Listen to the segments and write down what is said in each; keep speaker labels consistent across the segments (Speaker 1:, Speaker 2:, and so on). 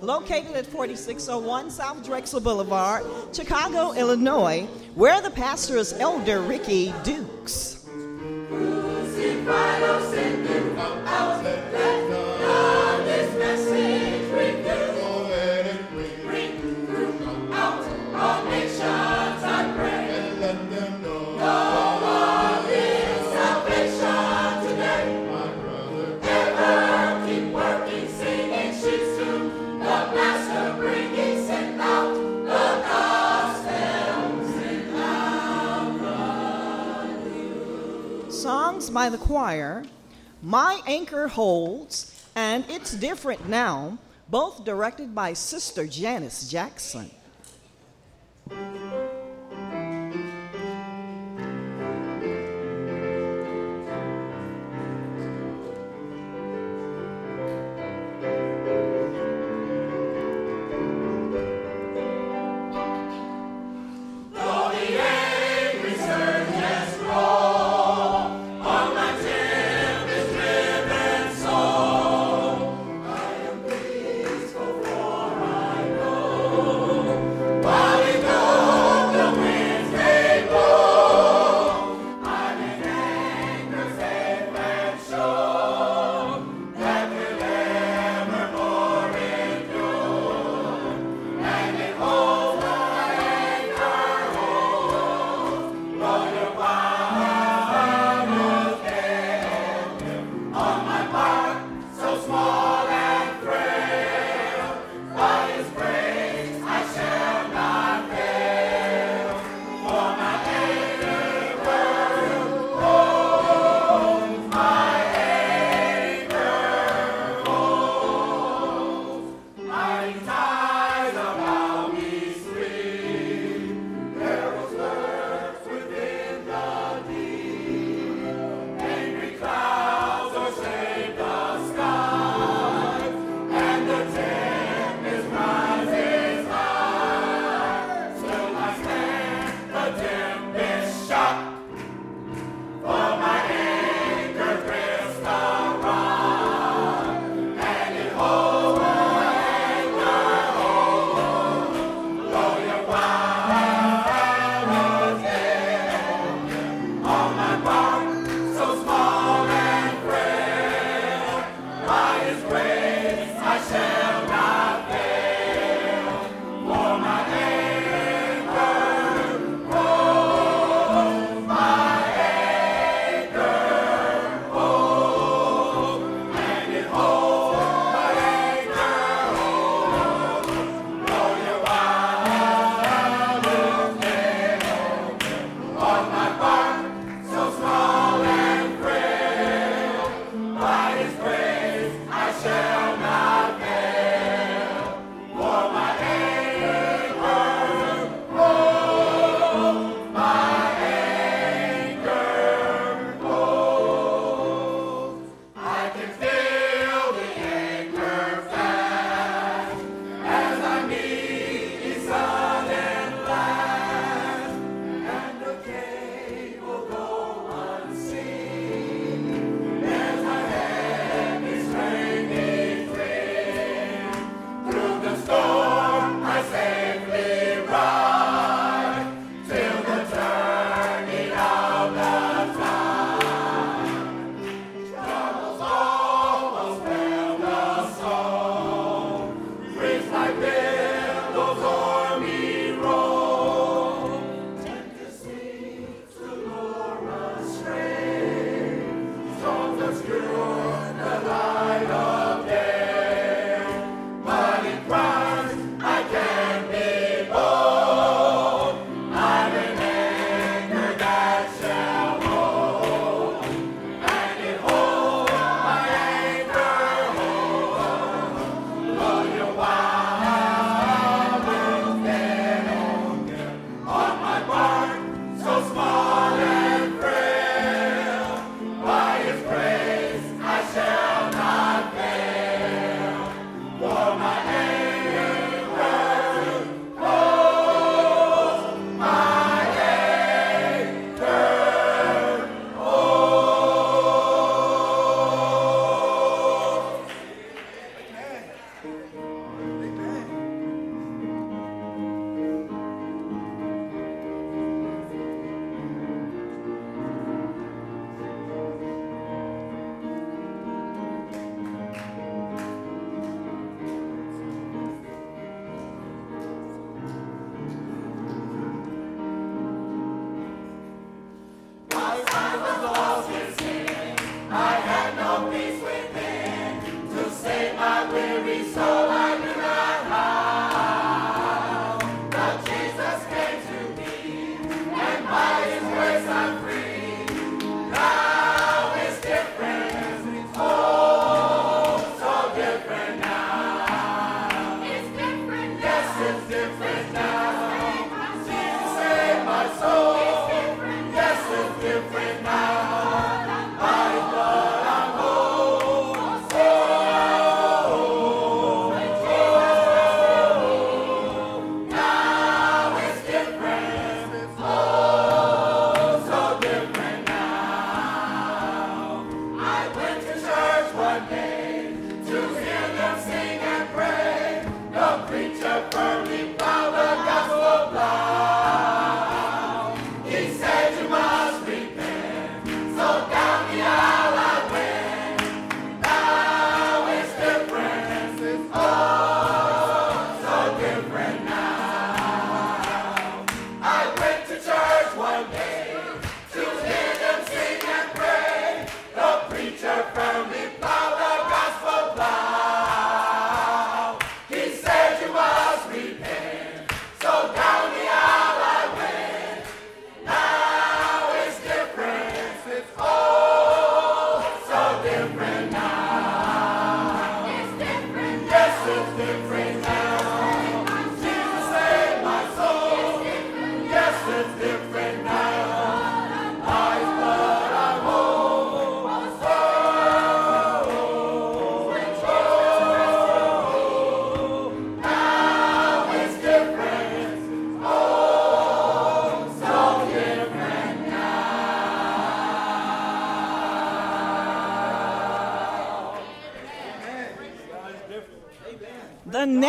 Speaker 1: located at 4601 South Drexel Boulevard, Chicago, Illinois, where the pastor is Elder Ricky Dukes. By the choir, My Anchor Holds, and It's Different Now, both directed by Sister Janice Jackson.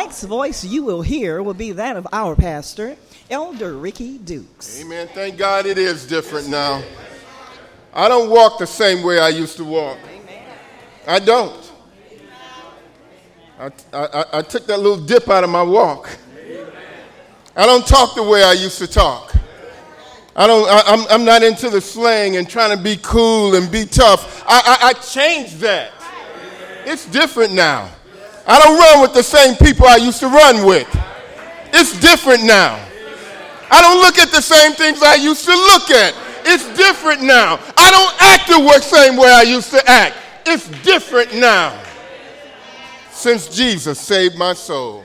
Speaker 1: Next voice you will hear will be that of our pastor, Elder Ricky Dukes.
Speaker 2: Amen. Thank God it is different now. I don't walk the same way I used to walk. I don't. I, I, I took that little dip out of my walk. I don't talk the way I used to talk. I don't, I, am I'm, I'm not into the slang and trying to be cool and be tough. I, I, I changed that. It's different now. I don't run with the same people I used to run with. It's different now. I don't look at the same things I used to look at. It's different now. I don't act the same way I used to act. It's different now. Since Jesus saved my soul.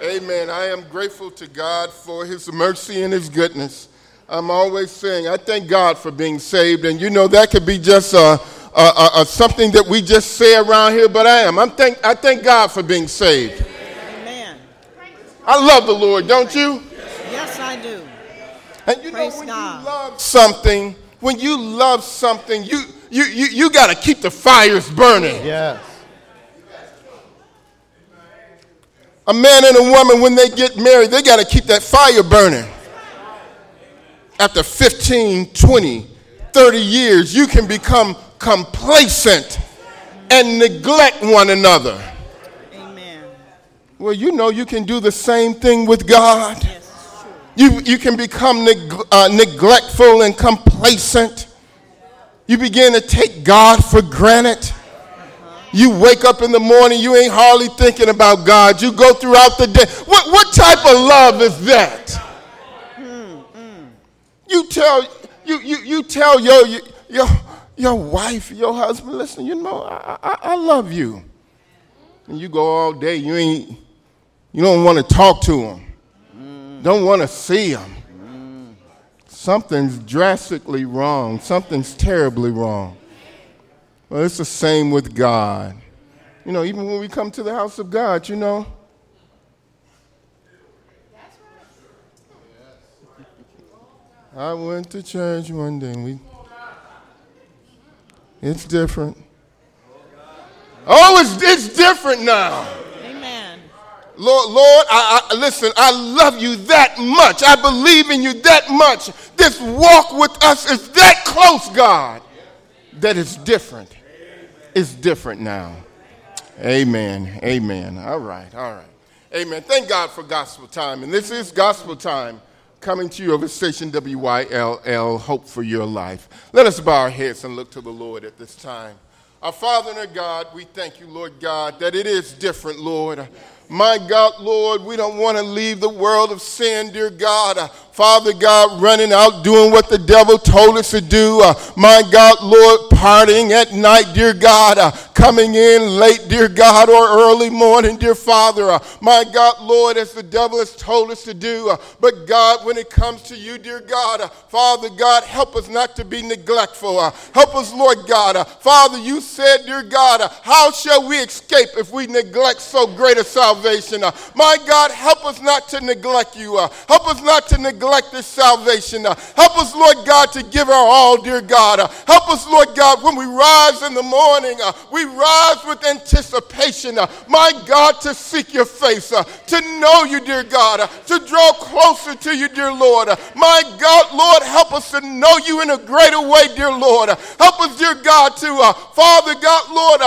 Speaker 2: Amen. I am grateful to God for his mercy and his goodness. I'm always saying, I thank God for being saved. And you know, that could be just a uh, uh, something that we just say around here, but I am. I'm thank, I thank God for being saved.
Speaker 1: Amen.
Speaker 2: I love the Lord, don't you?
Speaker 1: Yes, I do.
Speaker 2: And you Praise know, when God. you love something, when you love something, you, you, you, you got to keep the fires burning.
Speaker 3: Yes.
Speaker 2: A man and a woman, when they get married, they got to keep that fire burning. After 15, 20, 30 years, you can become complacent and neglect one another.
Speaker 1: Amen.
Speaker 2: Well, you know you can do the same thing with God. Yes, you, you can become neg- uh, neglectful and complacent. You begin to take God for granted. You wake up in the morning, you ain't hardly thinking about God. You go throughout the day. What, what type of love is that? Mm, mm. You tell you, you, you tell your, your, your wife, your husband, listen, you know, I, I, I love you. And you go all day, you ain't, you don't want to talk to them, mm. don't want to see them. Mm. Something's drastically wrong, something's terribly wrong. Well, it's the same with God. You know, even when we come to the house of God, you know, I went to church one day and we it's different. Oh, it's, it's different now.
Speaker 1: Amen.
Speaker 2: Lord, Lord, I, I, listen, I love you that much. I believe in you that much. This walk with us is that close, God, that it's different. It's different now. Amen. Amen. All right. All right. Amen. Thank God for gospel time. And this is gospel time coming to you over station WYLL, Hope for Your Life. Let us bow our heads and look to the Lord at this time. Our Father and our God, we thank you, Lord God, that it is different, Lord. My God, Lord, we don't want to leave the world of sin, dear God. Uh, Father God, running out doing what the devil told us to do. Uh, my God, Lord, partying at night, dear God. Uh, coming in late, dear God, or early morning, dear Father. Uh, my God, Lord, as the devil has told us to do. Uh, but God, when it comes to you, dear God, uh, Father God, help us not to be neglectful. help us, Lord God. Father, you said, dear God, how shall we escape if we neglect so great a salvation? Uh, my God, help us not to neglect you. Uh, help us not to neglect this salvation. Uh, help us, Lord God, to give our all, dear God. help us, Lord God, when we rise in the morning, uh, we rise with anticipation. Uh, my God, to seek your face, uh, to know you, dear God, to draw closer to you, dear Lord. my God, Lord, help us to know you in a greater way, dear Lord. help us, dear God, to, Father God, Lord,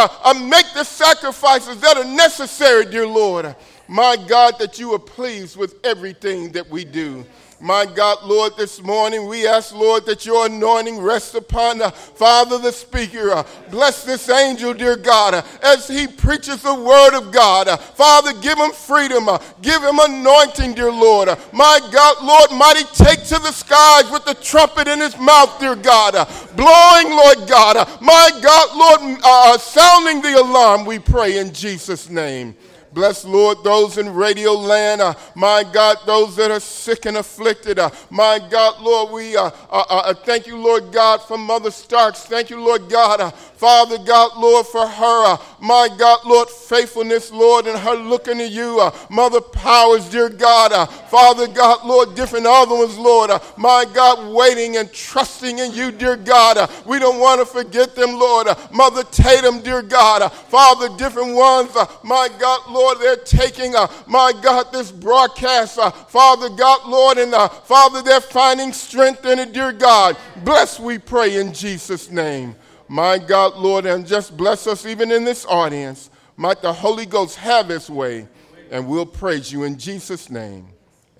Speaker 2: make the sacrifices that are necessary, dear. Lord. My God, that you are pleased with everything that we do. My God, Lord, this morning we ask, Lord, that your anointing rest upon the Father, the speaker. Uh, bless this angel, dear God, uh, as he preaches the word of God. Uh, Father, give him freedom. Give him anointing, dear Lord. My God, Lord, mighty take to the skies with the trumpet in his mouth, dear God. Blowing, Lord God. my God, Lord, sounding the alarm, we pray in Jesus' name. Bless, Lord, those in radio land. Uh, my God, those that are sick and afflicted. Uh, my God, Lord, we uh, uh, uh, uh thank you, Lord God, for Mother Starks. Thank you, Lord God, Father God, Lord, for her, uh, my God, Lord, faithfulness, Lord, and her looking to you. Uh, Mother Powers, dear God. Uh, Father God, Lord, different other ones, Lord. Uh, my God, waiting and trusting in you, dear God. Uh, we don't want to forget them, Lord. Uh, Mother Tatum, dear God. Father, different ones, my God, Lord, they're taking, my God, this broadcast, Father God, Lord, and Father, they're finding strength in it, dear God. Bless, we pray, in Jesus' name. My God, Lord, and just bless us even in this audience. Might the Holy Ghost have his way, and we'll praise you in Jesus' name.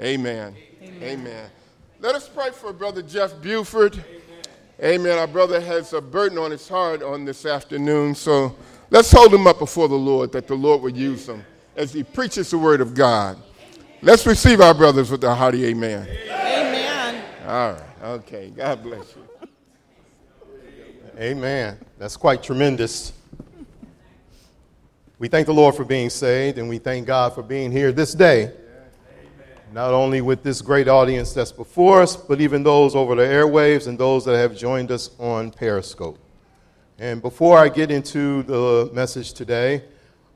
Speaker 2: Amen. Amen. Amen. Let us pray for Brother Jeff Buford. Amen. Amen. Our brother has a burden on his heart on this afternoon, so let's hold him up before the Lord that the Lord would use him as he preaches the word of God. Let's receive our brothers with a hearty amen.
Speaker 1: Amen.
Speaker 2: All right. Okay. God bless you.
Speaker 3: Amen. That's quite tremendous. We thank the Lord for being saved, and we thank God for being here this day. Amen. Not only with this great audience that's before us, but even those over the airwaves and those that have joined us on Periscope. And before I get into the message today,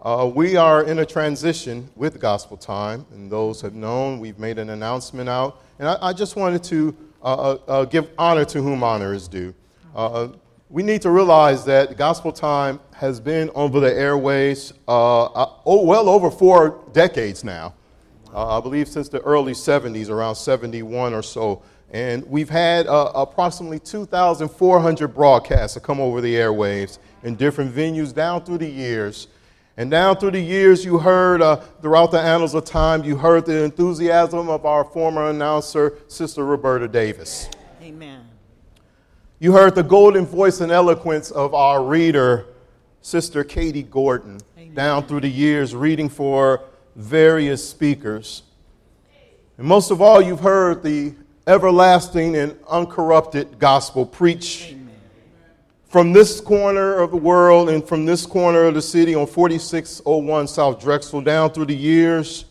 Speaker 3: uh, we are in a transition with Gospel Time, and those have known we've made an announcement out. And I, I just wanted to uh, uh, uh give honor to whom honor is due. We need to realize that Gospel Time has been over the airways uh, uh, oh, well over four decades now. Uh, I believe since the early 70s, around 71 or so. And we've had uh, approximately 2,400 broadcasts that come over the airwaves in different venues down through the years. And down through the years, you heard, uh, throughout the annals of time, you heard the enthusiasm of our former announcer, Sister Roberta Davis.
Speaker 1: Amen.
Speaker 3: You heard the golden voice and eloquence of our reader, Sister Katie Gordon, Amen. down through the years reading for various speakers. And most of all, you've heard the everlasting and uncorrupted gospel preach Amen. from this corner of the world and from this corner of the city on 4601 South Drexel down through the years.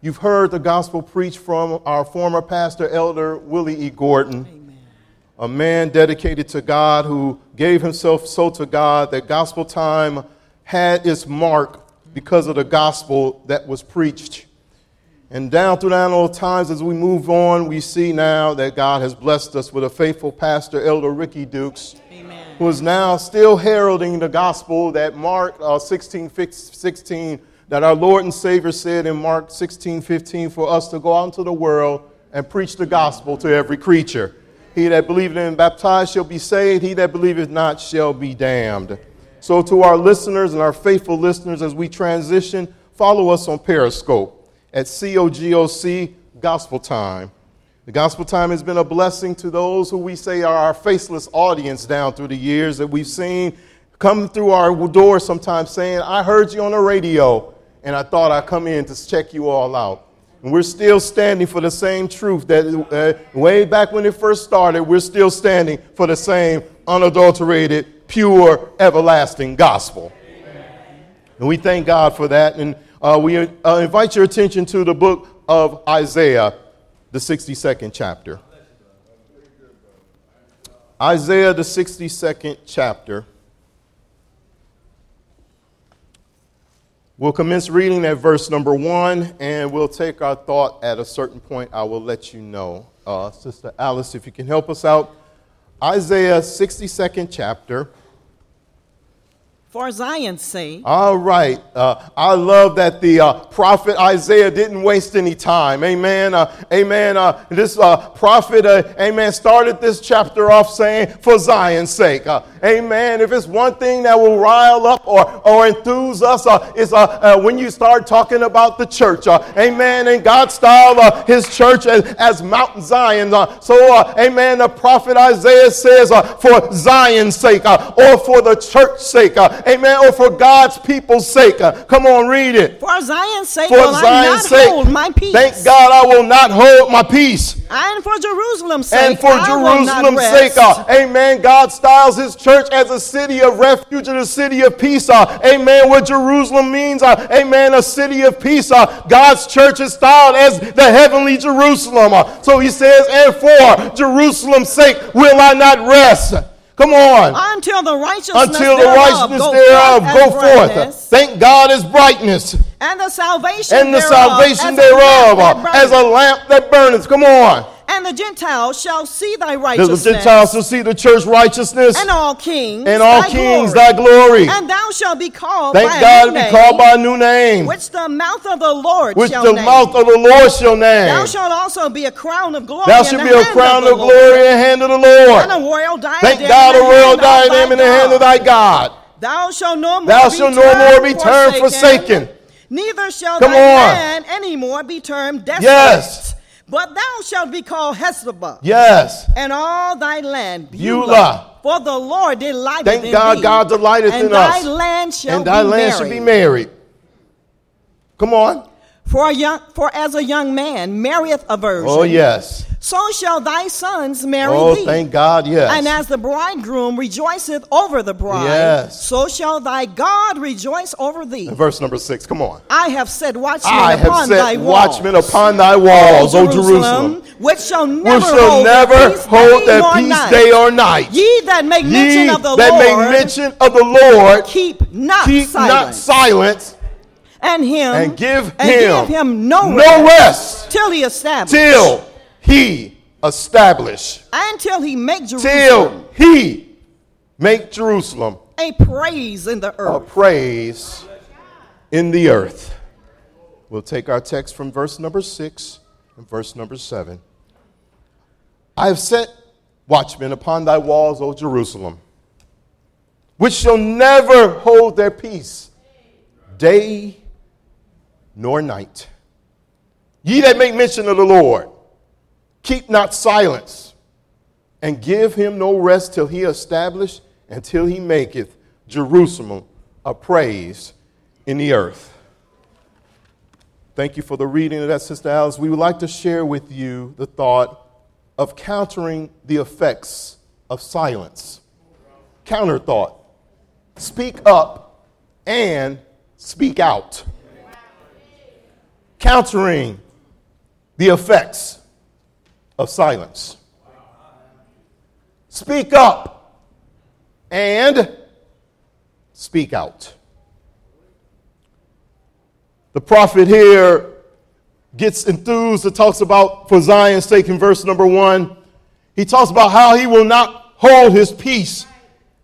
Speaker 3: You've heard the gospel preach from our former pastor, Elder Willie E. Gordon. Amen a man dedicated to God who gave himself so to God that gospel time had its mark because of the gospel that was preached. And down through the annal times, as we move on, we see now that God has blessed us with a faithful pastor, Elder Ricky Dukes, Amen. who is now still heralding the gospel that Mark uh, 16, 16, that our Lord and Savior said in Mark 16, 15, for us to go out into the world and preach the gospel to every creature. He that believeth and baptized shall be saved. He that believeth not shall be damned. So, to our listeners and our faithful listeners, as we transition, follow us on Periscope at COGOC Gospel Time. The Gospel Time has been a blessing to those who we say are our faceless audience down through the years that we've seen come through our door sometimes saying, I heard you on the radio and I thought I'd come in to check you all out. And we're still standing for the same truth that uh, way back when it first started, we're still standing for the same unadulterated, pure, everlasting gospel. Amen. And we thank God for that. And uh, we uh, invite your attention to the book of Isaiah, the 62nd chapter. Isaiah, the 62nd chapter. We'll commence reading at verse number one, and we'll take our thought at a certain point. I will let you know. Uh, Sister Alice, if you can help us out. Isaiah 62nd chapter
Speaker 1: for Zion's sake.
Speaker 3: All right. Uh, I love that the uh, prophet Isaiah didn't waste any time. Amen. Uh, amen. Uh, this uh, prophet, uh, amen, started this chapter off saying, for Zion's sake. amen. If it's one thing that will rile up or, or enthuse us, is when you start talking about the church. amen. And God styled his church as, as Mount Zion. so, amen, the prophet Isaiah says, for Zion's sake or for the church's sake. Amen. Or for God's people's sake. Uh, come on, read it.
Speaker 1: For Zion's sake, for will Zion's I not sake, hold my peace.
Speaker 3: Thank God I will not hold my peace.
Speaker 1: And for Jerusalem's sake.
Speaker 3: And for I Jerusalem's sake. Uh, amen. God styles his church as a city of refuge and a city of peace. Uh, amen. What Jerusalem means. Amen. A city of peace. God's church is styled as the heavenly Jerusalem. So he says, and for Jerusalem's sake will I not rest Come on.
Speaker 1: Until the righteousness
Speaker 3: Until the
Speaker 1: thereof
Speaker 3: righteousness
Speaker 1: go
Speaker 3: thereof
Speaker 1: forth
Speaker 3: go forth. Thank God is brightness.
Speaker 1: and the salvation
Speaker 3: And the
Speaker 1: thereof
Speaker 3: salvation
Speaker 1: as
Speaker 3: thereof
Speaker 1: uh,
Speaker 3: as a lamp that burneth. Come on.
Speaker 1: And the Gentiles shall see thy righteousness.
Speaker 3: The Gentiles shall see the church righteousness
Speaker 1: and all kings,
Speaker 3: and all
Speaker 1: thy
Speaker 3: kings
Speaker 1: glory.
Speaker 3: thy glory.
Speaker 1: And thou shalt be called
Speaker 3: Thank
Speaker 1: by
Speaker 3: God
Speaker 1: a new
Speaker 3: be
Speaker 1: name,
Speaker 3: called by a new name,
Speaker 1: which the mouth of the Lord
Speaker 3: which
Speaker 1: shall
Speaker 3: the
Speaker 1: name.
Speaker 3: mouth of the Lord shall name.
Speaker 1: Thou shalt also be a crown of glory
Speaker 3: Thou shalt be a crown
Speaker 1: of,
Speaker 3: of glory in the hand of the
Speaker 1: and a
Speaker 3: Lord.
Speaker 1: royal diadem
Speaker 3: Thank God, a royal diadem in the hand of thy God.
Speaker 1: Thou shalt no more
Speaker 3: Thou
Speaker 1: be
Speaker 3: shalt no
Speaker 1: termed
Speaker 3: more be termed forsaken.
Speaker 1: Neither shall
Speaker 3: Come
Speaker 1: thy
Speaker 3: on.
Speaker 1: land any more be termed desolate.
Speaker 3: Yes.
Speaker 1: But thou shalt be called Hephzibah,
Speaker 3: Yes.
Speaker 1: and all thy land Beulah.
Speaker 3: Beulah.
Speaker 1: For the Lord delighteth
Speaker 3: Thank
Speaker 1: in
Speaker 3: God,
Speaker 1: thee,
Speaker 3: God delighteth
Speaker 1: and
Speaker 3: in
Speaker 1: thy
Speaker 3: us.
Speaker 1: land shall
Speaker 3: And thy
Speaker 1: be
Speaker 3: land
Speaker 1: married.
Speaker 3: should be married. Come on.
Speaker 1: For, a young, for as a young man marrieth a virgin,
Speaker 3: Oh, yes.
Speaker 1: So shall thy sons marry
Speaker 3: Oh,
Speaker 1: thee.
Speaker 3: thank God, yes.
Speaker 1: And as the bridegroom rejoiceth over the bride,
Speaker 3: Yes.
Speaker 1: so shall thy God rejoice over thee.
Speaker 3: Verse number six, come on.
Speaker 1: I have set watchmen
Speaker 3: I have
Speaker 1: upon thy walls.
Speaker 3: watchmen upon thy walls, O Jerusalem,
Speaker 1: which shall never
Speaker 3: which shall
Speaker 1: hold
Speaker 3: never
Speaker 1: peace,
Speaker 3: hold
Speaker 1: day
Speaker 3: their peace
Speaker 1: night.
Speaker 3: day or night.
Speaker 1: Ye that make
Speaker 3: Ye
Speaker 1: mention of the
Speaker 3: that
Speaker 1: Lord,
Speaker 3: make mention of the Lord,
Speaker 1: keep not
Speaker 3: keep
Speaker 1: silent,
Speaker 3: not silence,
Speaker 1: and him
Speaker 3: and give
Speaker 1: and
Speaker 3: him,
Speaker 1: give him no,
Speaker 3: no
Speaker 1: rest,
Speaker 3: rest
Speaker 1: till he establish,
Speaker 3: till he establish,
Speaker 1: until he make
Speaker 3: till
Speaker 1: Jerusalem
Speaker 3: he make Jerusalem
Speaker 1: a praise in the earth.
Speaker 3: a praise in the earth. We'll take our text from verse number six and verse number seven. I have set watchmen upon thy walls, O Jerusalem, which shall never hold their peace, day nor night. Ye that make mention of the Lord, keep not silence, and give him no rest till he establish until he maketh Jerusalem a praise in the earth. Thank you for the reading of that, Sister Alice. We would like to share with you the thought of countering the effects of silence. Counter thought. Speak up and speak out. Countering the effects of silence. Speak up and speak out. The prophet here gets enthused and talks about for Zion's sake in verse number one. He talks about how he will not hold his peace.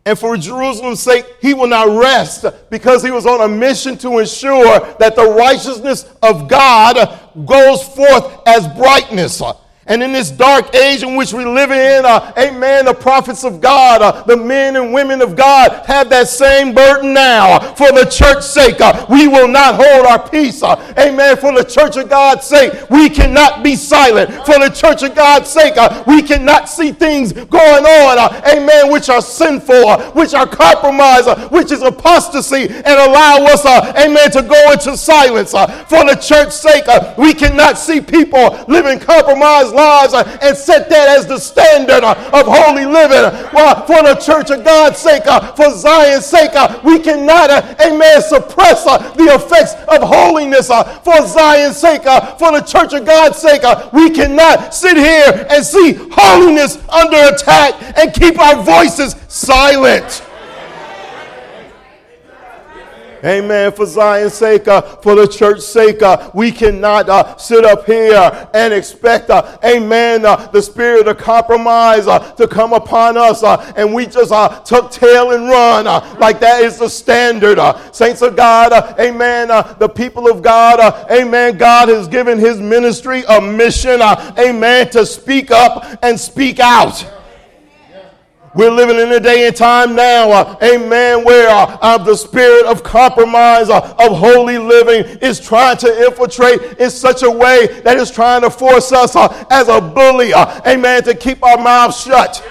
Speaker 3: And for Jerusalem's sake, he will not rest because he was on a mission to ensure that the righteousness of God goes forth as brightness. And in this dark age in which we live in, uh, amen, the prophets of God, uh, the men and women of God have that same burden now. For the church's sake, uh, we will not hold our peace. uh, amen. For the church of God's sake, we cannot be silent. For the church of God's sake, uh, we cannot see things going on, uh, amen, which are sinful, which are compromise, which is apostasy, and allow us, amen, to go into silence. for the church's sake, we cannot see people living compromised lives uh, and set that as the standard uh, of holy living. Well, for the church of God's sake, uh, for Zion's sake, we cannot, amen, suppress the effects of holiness. for Zion's sake, for the church of God's sake, we cannot sit here and see holiness under attack and keep our voices silent. Amen. For Zion's sake, uh, for the church's sake, uh, we cannot uh, sit up here and expect, uh, amen, uh, the spirit of compromise uh, to come upon us and we just tuck tail and run like that is the standard. Saints of God, amen, the people of God, amen, God has given his ministry a mission, amen, to speak up and speak out. We're living in a day and time now, uh, amen, where uh, uh, the spirit of compromise, uh, of holy living is trying to infiltrate in such a way that it's trying to force us uh, as a bully, amen, to keep our mouths shut.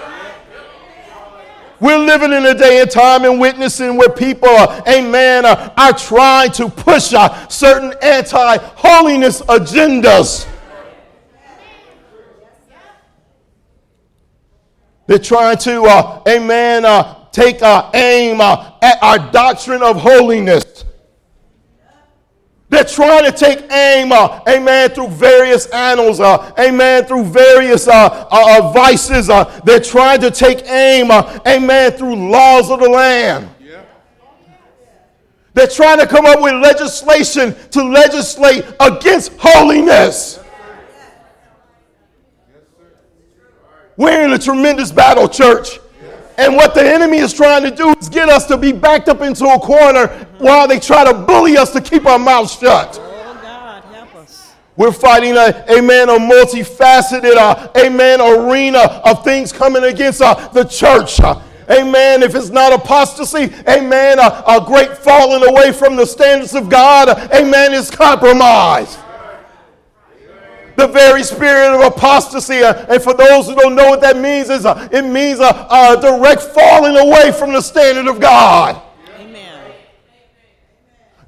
Speaker 3: We're living in a day and time and witnessing where people, uh, amen, uh, are trying to push uh, certain anti holiness agendas. They're trying to, uh, amen, uh, take uh, aim uh, at our doctrine of holiness. They're trying to take aim, uh, amen, through various annals, uh, amen, through various uh, uh, uh vices. Uh, they're trying to take aim, amen, through laws of the land. They're trying to come up with legislation to legislate against holiness. We're in a tremendous battle, church. And what the enemy is trying to do is get us to be backed up into a corner while they try to bully us to keep our mouths shut.
Speaker 1: Oh, God, help us.
Speaker 3: We're fighting a, amen, a multifaceted, uh, amen, arena of things coming against uh, the church. Uh, amen. If it's not apostasy, amen, a, a great falling away from the standards of God, amen, is compromise the very spirit of apostasy. Uh, and for those who don't know what that means, is uh, it means a, a direct falling away from the standard of God.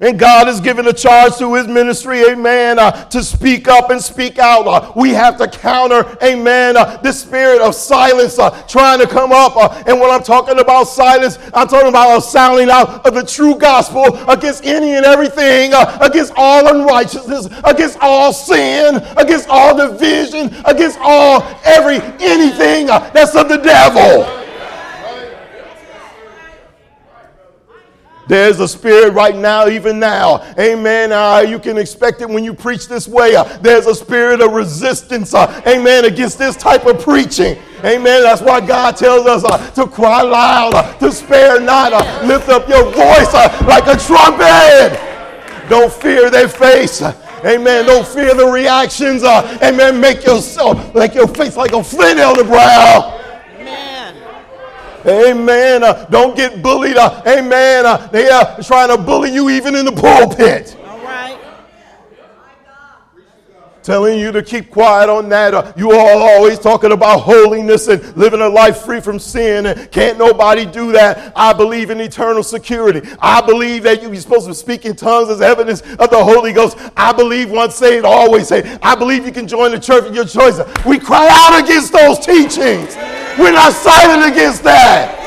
Speaker 3: And God has given a charge to his ministry, amen, uh, to speak up and speak out. Uh, we have to counter, amen, uh, this spirit of silence uh, trying to come up. Uh, and when I'm talking about silence, I'm talking about a sounding out of the true gospel against any and everything, uh, against all unrighteousness, against all sin, against all division, against all every anything that's of the devil. There's a spirit right now, even now. Amen. Uh, you can expect it when you preach this way. Uh, there's a spirit of resistance, uh, amen, against this type of preaching. Amen. That's why God tells us to cry loud, to spare not, lift up your voice like a trumpet. Don't fear their face. Amen. Don't fear the reactions. amen. Make yourself make your face like a flint, Elder Brown. Amen. Uh, don't get bullied. Uh, amen. Uh, they are trying to bully you even in the pulpit.
Speaker 1: All right.
Speaker 3: Telling you to keep quiet on that. Uh, you all always talking about holiness and living a life free from sin. And can't nobody do that. I believe in eternal security. I believe that you're supposed to speak in tongues as evidence of the Holy Ghost. I believe once saved, always saved. I believe you can join the church of your choice. We cry out against those teachings. We're not silent against that.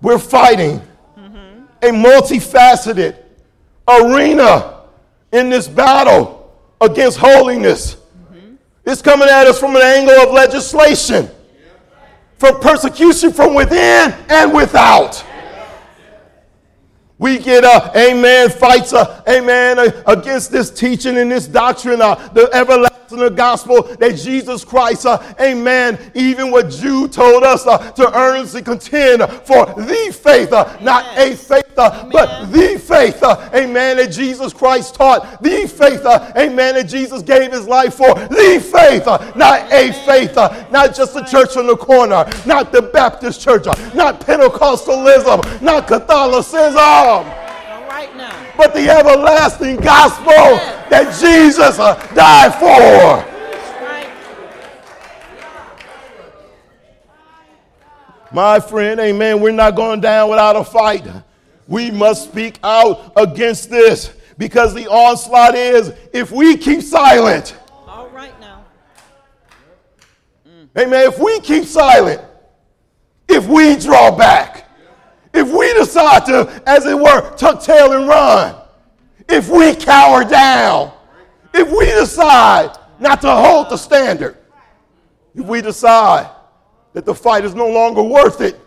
Speaker 3: We're fighting mm-hmm. a multifaceted arena in this battle against holiness. Mm-hmm. It's coming at us from an angle of legislation, from persecution from within and without. We get, a amen, fights, uh, amen, uh, against this teaching and this doctrine, uh, the everlasting the gospel that Jesus Christ, uh, amen, even what Jude told us uh, to earnestly contend for the faith, uh, not a faith, uh, but the faith, uh, amen, that Jesus Christ taught, the faith, uh, amen, that Jesus gave his life for, the faith, not a faith, not just a church on the corner, not the Baptist church, not Pentecostalism, not Catholicism. But the everlasting gospel that Jesus uh, died for. My friend, amen, we're not going down without a fight. We must speak out against this because the onslaught is if we keep silent.
Speaker 1: All right now.
Speaker 3: Mm. Amen. If we keep silent, if we draw back, if we decide to, as it were, tuck tail and run, if we cower down, if we decide not to hold the standard, if we decide that the fight is no longer worth it,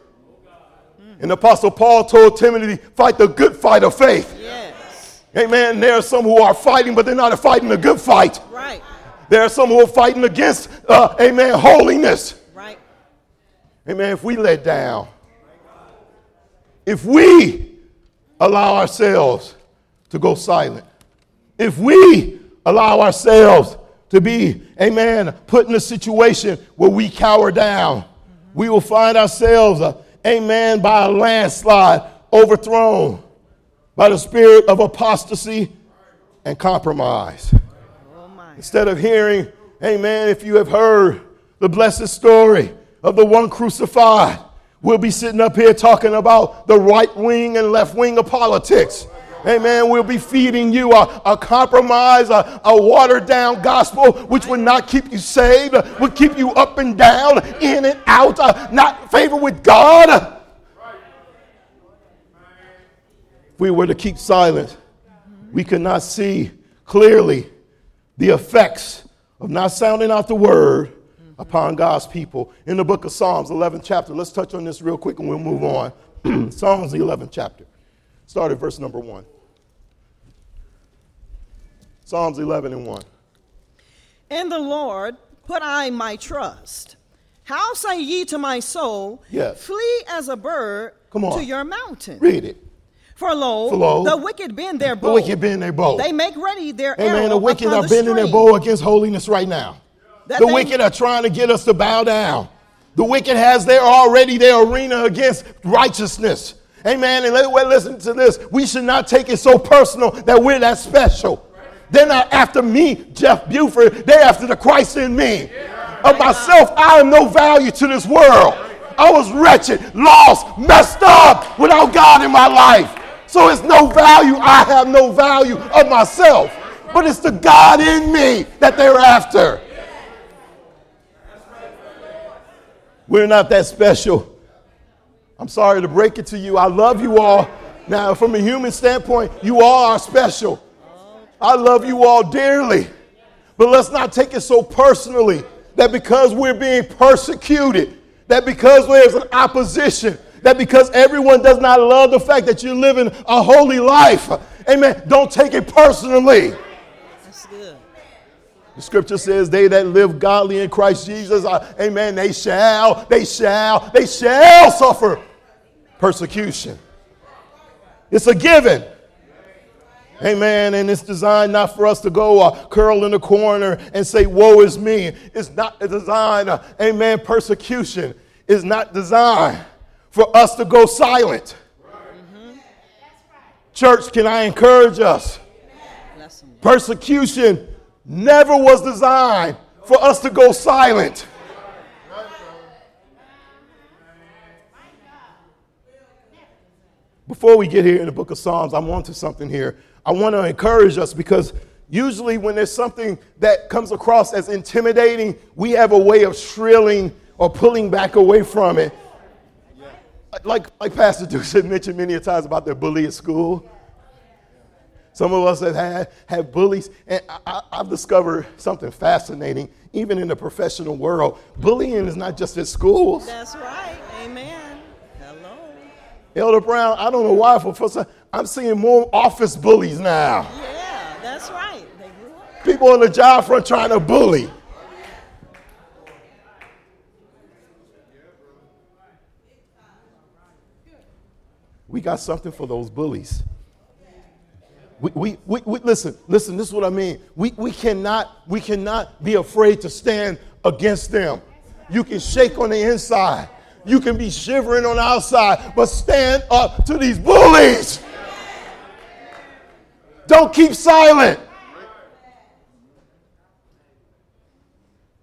Speaker 3: and Apostle Paul told Timothy, fight the good fight of faith.
Speaker 1: Yes.
Speaker 3: Amen. There are some who are fighting, but they're not fighting a good fight.
Speaker 1: Right.
Speaker 3: There are some who are fighting against, uh, amen, holiness.
Speaker 1: Right.
Speaker 3: Amen. If we let down, if we allow ourselves to go silent, if we allow ourselves to be, amen, put in a situation where we cower down, we will find ourselves, uh, amen, by a landslide overthrown by the spirit of apostasy and compromise. Oh Instead of hearing, amen, if you have heard the blessed story of the one crucified, We'll be sitting up here talking about the right wing and left wing of politics. Amen. We'll be feeding you a, a compromise, a, a, watered down gospel, which would not keep you saved, would keep you up and down, in and out, uh, not favor with God. If we were to keep silent, we could not see clearly the effects of not sounding out the word upon God's people. In the book of Psalms, 11th chapter, let's touch on this real quick and we'll move on. Psalms, the 11th chapter. Start at verse number 1. Psalms 11 and 1.
Speaker 1: In the Lord put I my trust. How say ye to my soul,
Speaker 3: Yes.
Speaker 1: Flee as a bird
Speaker 3: Come on.
Speaker 1: to your mountain?
Speaker 3: Read it.
Speaker 1: For lo,
Speaker 3: For lo,
Speaker 1: the wicked bend their bow.
Speaker 3: The wicked bend their bow.
Speaker 1: They make ready their
Speaker 3: Amen.
Speaker 1: arrow
Speaker 3: The wicked are
Speaker 1: the
Speaker 3: bending their bow against holiness right now.
Speaker 1: that
Speaker 3: The wicked are trying to get us to bow down. The wicked has their already their arena against righteousness. Amen. And well, listen to this. We should not take it so personal that we're that special. They're not after me, Jeff Buford. They're after the Christ in me. Of myself, I am no value to this world. I was wretched, lost, messed up without God in my life. So it's no value. I have no value of myself. But it's the God in me that they're after. We're not that special. I'm sorry to break it to you. I love you all. Now, from a human standpoint, you all are special. I love you all dearly. But let's not take it so personally that because we're being persecuted, that because there's an opposition, that because everyone does not love the fact that you're living a holy life, amen, don't take it personally.
Speaker 1: That's good.
Speaker 3: The scripture says, They that live godly in Christ Jesus, are, amen, they shall, they shall, they shall suffer persecution. It's a given. Amen. And it's designed not for us to go uh, curl in the corner and say, Woe is me. It's not designed, uh, amen. Persecution is not designed for us to go silent. Church, can I encourage us? Persecution never was designed for us to go silent. Before we get here in the book of Psalms, I'm on to something here. I want to encourage us because usually when there's something that comes across as intimidating, we have a way of shrilling or pulling back away from it. Like, like Pastor Dukes had mentioned many times about their bully at school. Some of us have had have bullies, and I, I've discovered something fascinating, even in the professional world. Bullying is not just at schools.
Speaker 1: That's right. Amen.
Speaker 3: Elder Brown, I don't know why, for first time, I'm seeing more office bullies now.
Speaker 1: Yeah, that's right. They grew up.
Speaker 3: People on the job front trying to bully. We got something for those bullies. We, we, we, we, listen, listen, this is what I mean. We, we, cannot, we cannot be afraid to stand against them. You can shake on the inside, you can be shivering on the outside, but stand up to these bullies. Don't keep silent.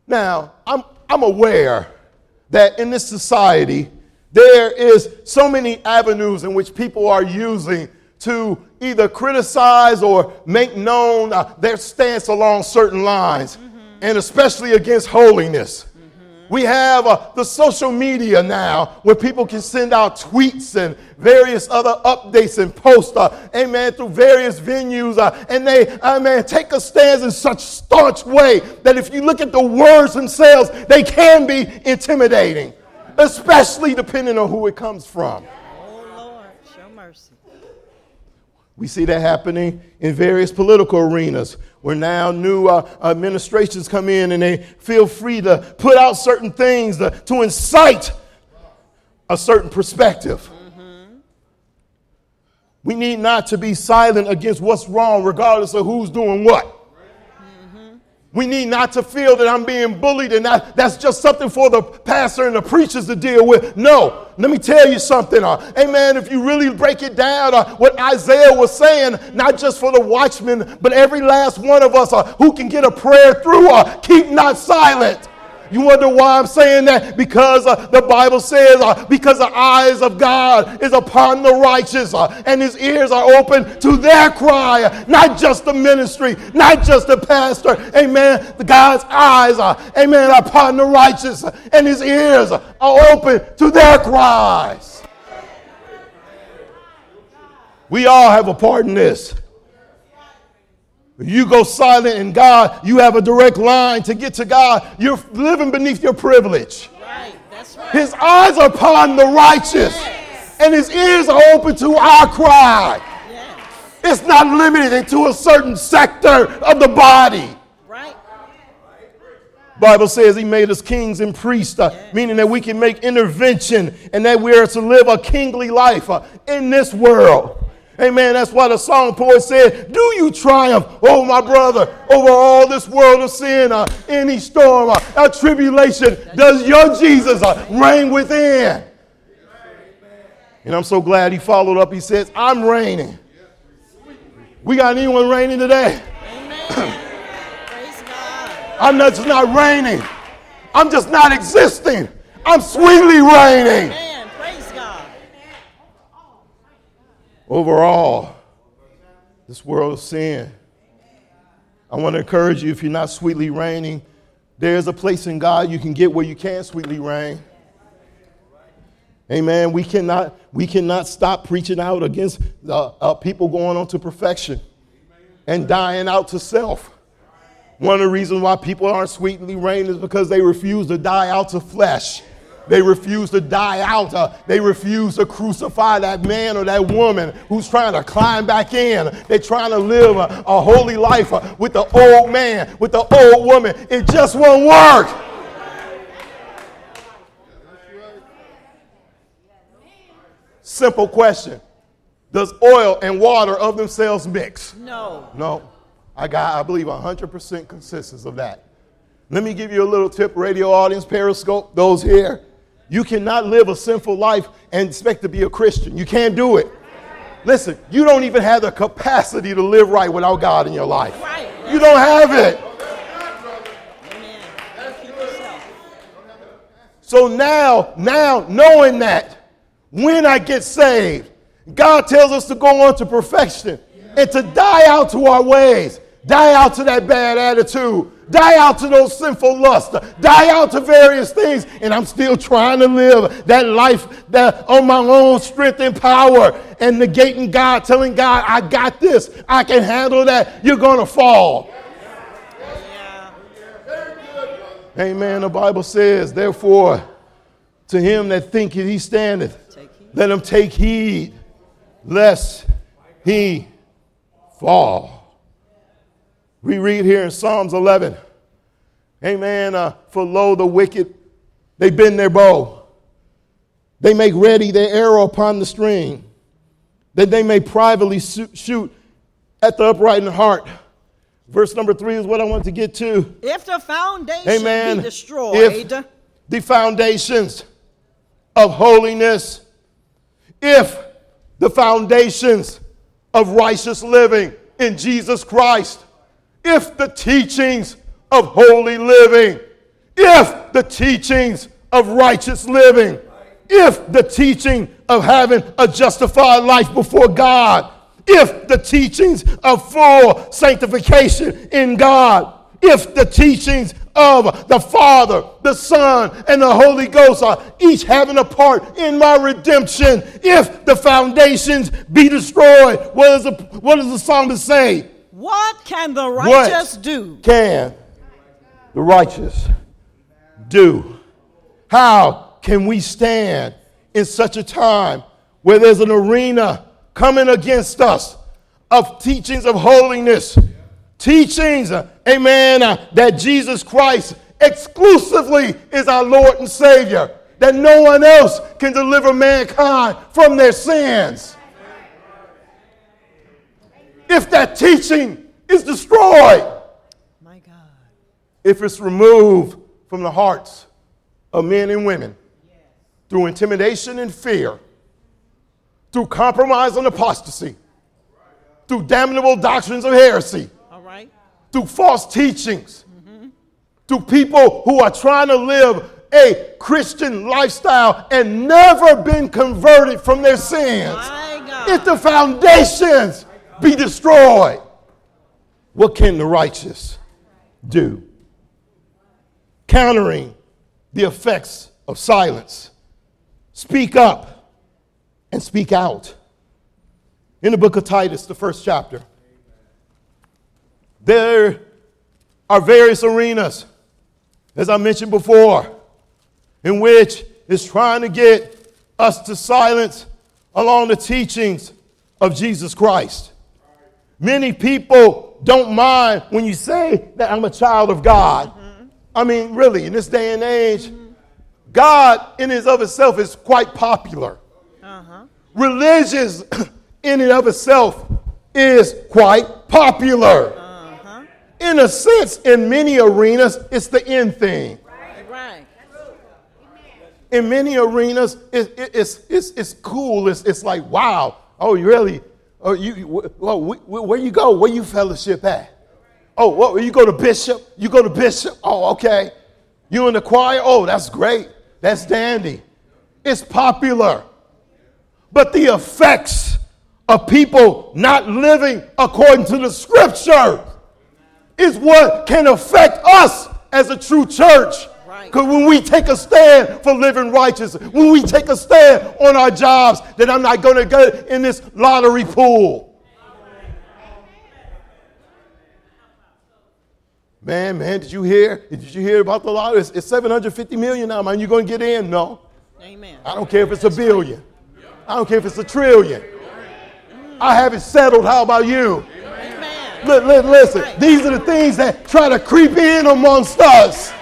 Speaker 3: Now, I'm, I'm aware that in this society, there is so many avenues in which people are using to either criticize or make known uh, their stance along certain lines, and especially against holiness. We have uh, the social media now where people can send out tweets and various other updates and posts, uh, amen, through various venues. Uh, and they, amen, take a stance in such staunch way that if you look at the words themselves, they can be intimidating, especially depending on who it comes from.
Speaker 1: Oh, Lord, show mercy.
Speaker 3: We see that happening in various political arenas where now new uh, administrations come in and they feel free to put out certain things to, to incite a certain perspective. We need not to be silent against what's wrong, regardless of who's doing what. We need not to feel that I'm being bullied and that, that's just something for the pastor and the preachers to deal with. No, let me tell you something. Uh, amen. If you really break it down, uh, what Isaiah was saying, not just for the watchmen, but every last one of us uh, who can get a prayer through, uh, keep not silent. You wonder why I'm saying that? Because uh, the Bible says, uh, because the eyes of God is upon the righteous, uh, and his ears are open to their cry, not just the ministry, not just the pastor. Amen. God's eyes are, amen, upon the righteous, and his ears are open to their cries. We all have a part in this. You go silent in God, you have a direct line to get to God. You're living beneath your privilege.
Speaker 1: Right. That's right.
Speaker 3: His eyes are upon the righteous, and his ears are open to our cry.
Speaker 1: Yes.
Speaker 3: It's not limited to a certain sector of the body.
Speaker 1: Right.
Speaker 3: Bible says he made us kings and priests, uh, meaning that we can make intervention and that we are to live a kingly life uh, in this world. Amen. That's why the song poet said, Do you triumph, oh my brother, over all this world of sin, uh, any storm, uh, a tribulation? Does your Jesus uh, reign within? And I'm so glad he followed up. He says, I'm reigning. We got anyone reigning today?
Speaker 1: Amen. Praise
Speaker 3: I'm not just not reigning. I'm just not existing. I'm sweetly reigning.
Speaker 1: Man, praise God.
Speaker 3: Overall, this world of sin. I want to encourage you if you're not sweetly reigning, there's a place in God you can get where you can sweetly reign. Amen. We cannot, we cannot stop preaching out against uh, uh, people going on to perfection and dying out to self. One of the reasons why people aren't sweetly reigning is because they refuse to die out to flesh. They refuse to die out. Uh, they refuse to crucify that man or that woman who's trying to climb back in. They're trying to live a, a holy life uh, with the old man, with the old woman. It just won't work. Simple question Does oil and water of themselves mix?
Speaker 1: No.
Speaker 3: No. I got, I believe, 100% consists of that. Let me give you a little tip, radio audience, Periscope, those here. You cannot live a sinful life and expect to be a Christian. You can't do it. Listen, you don't even have the capacity to live right without God in your life. You don't have it.
Speaker 1: Amen. Keep yourself.
Speaker 3: So now, now knowing that, when I get saved, God tells us to go on to perfection and to die out to our ways, die out to that bad attitude, die out to those sinful lusts, die out to various things. And I'm still trying to live that life that on my own strength and power and negating God, telling God, I got this, I can handle that. You're going to fall.
Speaker 1: Yeah.
Speaker 3: Amen. The Bible says, therefore, to him that thinketh he standeth, let him take heed lest he fall. We read here in Psalms 11, Amen. Uh, for lo, the wicked, they bend their bow. They make ready their arrow upon the string, that they may privately shoot at the upright in heart. Verse number three is what I want to get to.
Speaker 1: If the foundation
Speaker 3: Amen.
Speaker 1: be destroyed,
Speaker 3: If the foundations of holiness, if the foundations of righteous living in Jesus Christ, if the teachings of holy living, if the teachings of righteous living, if the teaching of having a justified life before God, if the teachings of full sanctification in God, if the teachings of the Father, the Son, and the Holy Ghost are each having a part in my redemption, if the foundations be destroyed, what, is the, what does the psalmist say?
Speaker 1: What can the righteous do?
Speaker 3: can the righteous do? How can we stand in such a time where there's an arena coming against us of teachings of holiness? Teachings, uh, amen, uh, that Jesus Christ exclusively is our Lord and Savior, that no one else can deliver mankind from their sins. If that teaching is destroyed,
Speaker 1: My God.
Speaker 3: if it's removed from the hearts of men and women through intimidation and fear, through compromise and apostasy, through damnable doctrines of heresy,
Speaker 1: All right.
Speaker 3: through false teachings, mm-hmm. through people who are trying to live a Christian lifestyle and never been converted from their sins.
Speaker 1: My God.
Speaker 3: If the foundations be destroyed, what can the righteous do? Countering the effects of silence. Speak up and speak out. in the book of Titus, the first chapter. There are various arenas, as I mentioned before, in which it's trying to get us to silence along the teachings of Jesus Christ. Many people don't mind when you say that I'm a child of God. Mm-hmm. I mean, really, in this day and age, mm-hmm. God in and of itself is quite popular. Uh-huh. Religious in and of itself is quite popular. Uh-huh. In a sense, in many arenas, it's the end thing. Right. In many arenas, it, it, it's, it's, it's cool. It's, it's like, wow, oh, you really, Oh, you, well, where you go? Where you fellowship at? Oh, you go to Bishop? You go to Bishop? Oh, okay. You in the choir? Oh, that's great. That's dandy. It's popular. But the effects of people not living according to the scripture is what can affect us as a true church. Because when we take a stand for living righteous, when we take a stand on our jobs, that I'm not going to go in this lottery pool. Man, man, did you hear? Did you hear about the lottery? It's, it's 750 million now, man. You going to get in? No. Amen. I don't care if it's a billion. I don't care if it's a trillion. I have it settled. How about you? Amen. listen, these are the things that try to creep in amongst us.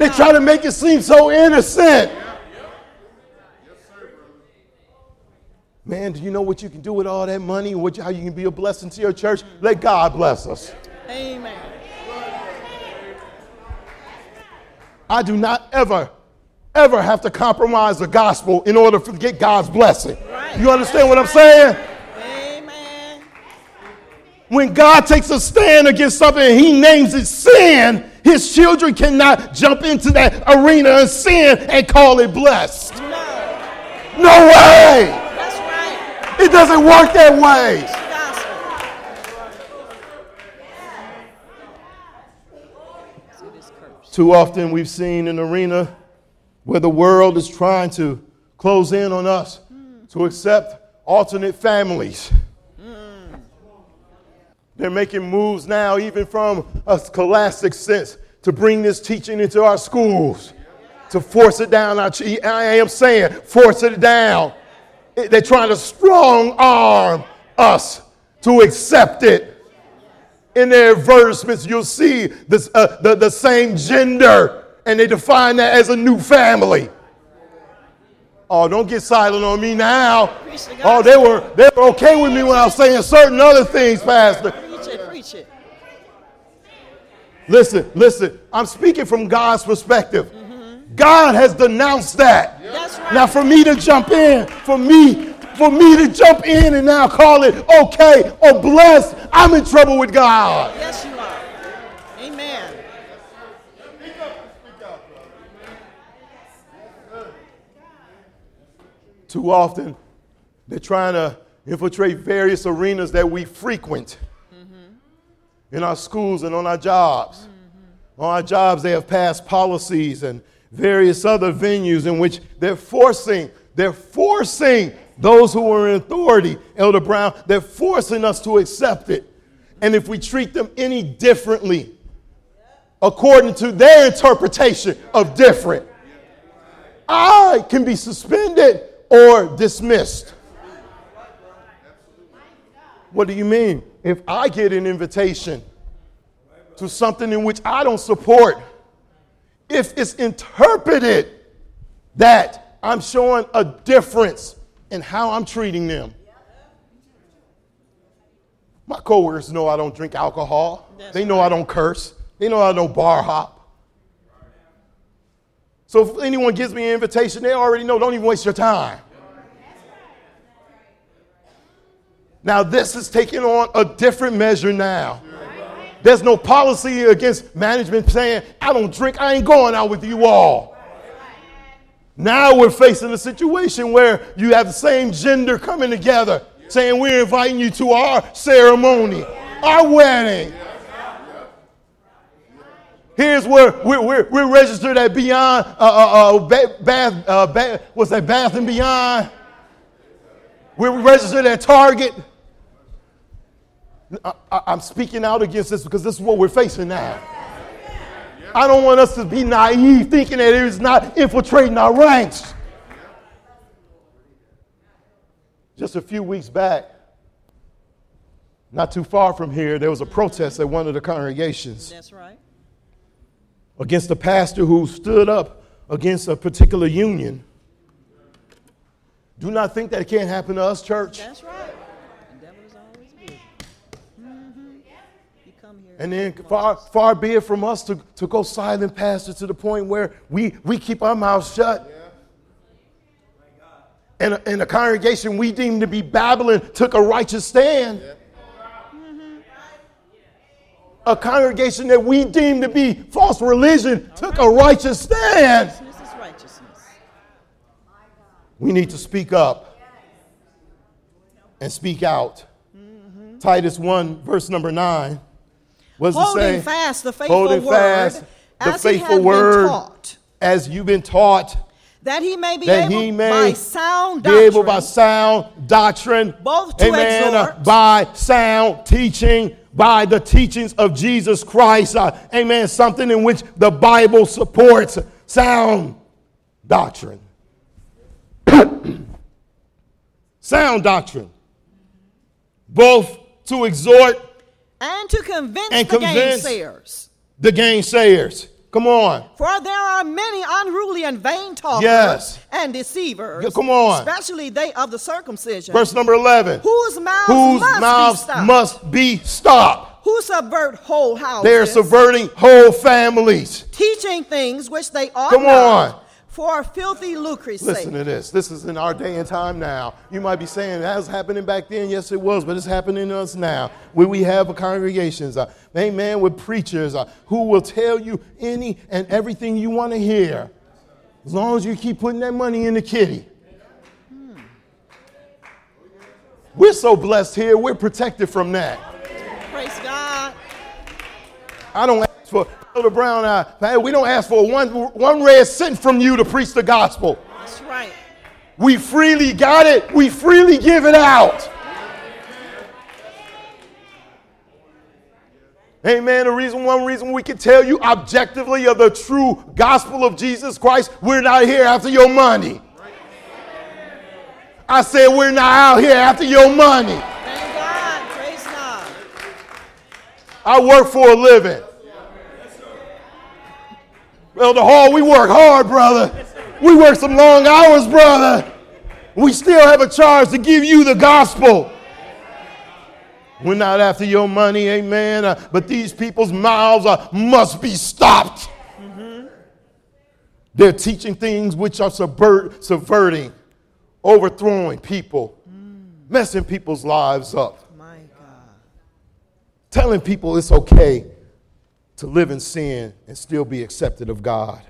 Speaker 3: They try to make it seem so innocent. Man, do you know what you can do with all that money? What, how you can be a blessing to your church? Let God bless us. Amen. I do not ever, ever have to compromise the gospel in order to get God's blessing. You understand what I'm saying? When God takes a stand against something and he names it sin, his children cannot jump into that arena of sin and call it blessed. No, no way. That's right. It doesn't work that way. Too often we've seen an arena where the world is trying to close in on us to accept alternate families. They're making moves now, even from a scholastic sense, to bring this teaching into our schools, to force it down. Our, I am saying, force it down. They're trying to strong arm us to accept it. In their advertisements, you'll see this, uh, the, the same gender, and they define that as a new family. Oh, don't get silent on me now. Oh, they were they were okay with me when I was saying certain other things, Pastor. Listen, listen. I'm speaking from God's perspective. Mm-hmm. God has denounced that. Right. Now, for me to jump in, for me, for me to jump in and now call it okay or blessed, I'm in trouble with God.
Speaker 1: Yes, you are. Amen.
Speaker 3: Too often, they're trying to infiltrate various arenas that we frequent in our schools and on our jobs. Mm-hmm. On our jobs, they have passed policies and various other venues in which they're forcing, they're forcing those who are in authority, Elder Brown, they're forcing us to accept it. And if we treat them any differently, according to their interpretation of different, I can be suspended or dismissed. What do you mean? If I get an invitation to something in which I don't support, if it's interpreted that I'm showing a difference in how I'm treating them. My coworkers know I don't drink alcohol. That's they know right. I don't curse. They know I don't bar hop. So if anyone gives me an invitation, they already know don't even waste your time. Now, this is taking on a different measure now. There's no policy against management saying, I don't drink, I ain't going out with you all. Now we're facing a situation where you have the same gender coming together saying, We're inviting you to our ceremony, our wedding. Here's where we're, we're, we're registered at Beyond, uh, uh, uh, Bath, uh, Bath, what's that, Bath and Beyond. We're registered at Target. I, am speaking out against this because this is what we're facing now. I don't want us to be naive thinking that it is not infiltrating our ranks. Just a few weeks back, not too far from here, there was a protest at one of the congregations.
Speaker 1: That's right.
Speaker 3: Against a pastor who stood up against a particular union. Do not think that it can't happen to us, church.
Speaker 1: That's right. The devil is always good. Mm-hmm.
Speaker 3: And then far, far be it from us to, to go silent, Pastor, to the point where we, we keep our mouths shut. And, and the congregation we deem to be Babylon took a righteous stand. Yeah a congregation that we deem to be false religion took a righteous stand. We need to speak up and speak out. Mm-hmm. Titus 1, verse number 9.
Speaker 1: Holding fast the faithful Holding word, fast
Speaker 3: the faithful word
Speaker 1: taught,
Speaker 3: as you've been taught.
Speaker 1: That he may be able he may by sound
Speaker 3: doctrine, be able by sound doctrine,
Speaker 1: both to amen,
Speaker 3: exhort, uh, by sound teaching, by the teachings of Jesus Christ. Uh, amen. Something in which the Bible supports sound doctrine. sound doctrine. Both to exhort
Speaker 1: and to convince, and the convince gainsayers.
Speaker 3: The gainsayers. Come on.
Speaker 1: For there are many unruly and vain talkers
Speaker 3: yes.
Speaker 1: and deceivers.
Speaker 3: come on.
Speaker 1: Especially they of the circumcision.
Speaker 3: Verse number 11.
Speaker 1: Whose mouths,
Speaker 3: Whose
Speaker 1: must,
Speaker 3: mouths
Speaker 1: be
Speaker 3: must be stopped.
Speaker 1: Who subvert whole houses.
Speaker 3: They're subverting whole families.
Speaker 1: Teaching things which they ought
Speaker 3: Come
Speaker 1: not. For filthy lucre's
Speaker 3: Listen
Speaker 1: sake.
Speaker 3: to this. This is in our day and time now. You might be saying that was happening back then. Yes, it was, but it's happening to us now. Where we have congregations, uh, amen, with preachers uh, who will tell you any and everything you want to hear, as long as you keep putting that money in the kitty. Hmm. We're so blessed here. We're protected from that.
Speaker 1: Praise God.
Speaker 3: I don't for Elder Brown, uh, we don't ask for one, one red cent from you to preach the gospel.
Speaker 1: That's right.
Speaker 3: We freely got it, we freely give it out. Amen. The reason, one reason we can tell you objectively of the true gospel of Jesus Christ, we're not here after your money. I said we're not out here after your money.
Speaker 1: Thank God. Praise God.
Speaker 3: I work for a living. Elder Hall, we work hard, brother. We work some long hours, brother. We still have a charge to give you the gospel. We're not after your money, amen. Uh, but these people's mouths uh, must be stopped. Mm-hmm. They're teaching things which are subvert, subverting, overthrowing people, mm. messing people's lives up.
Speaker 1: My God.
Speaker 3: Telling people it's okay to live in sin and still be accepted of God.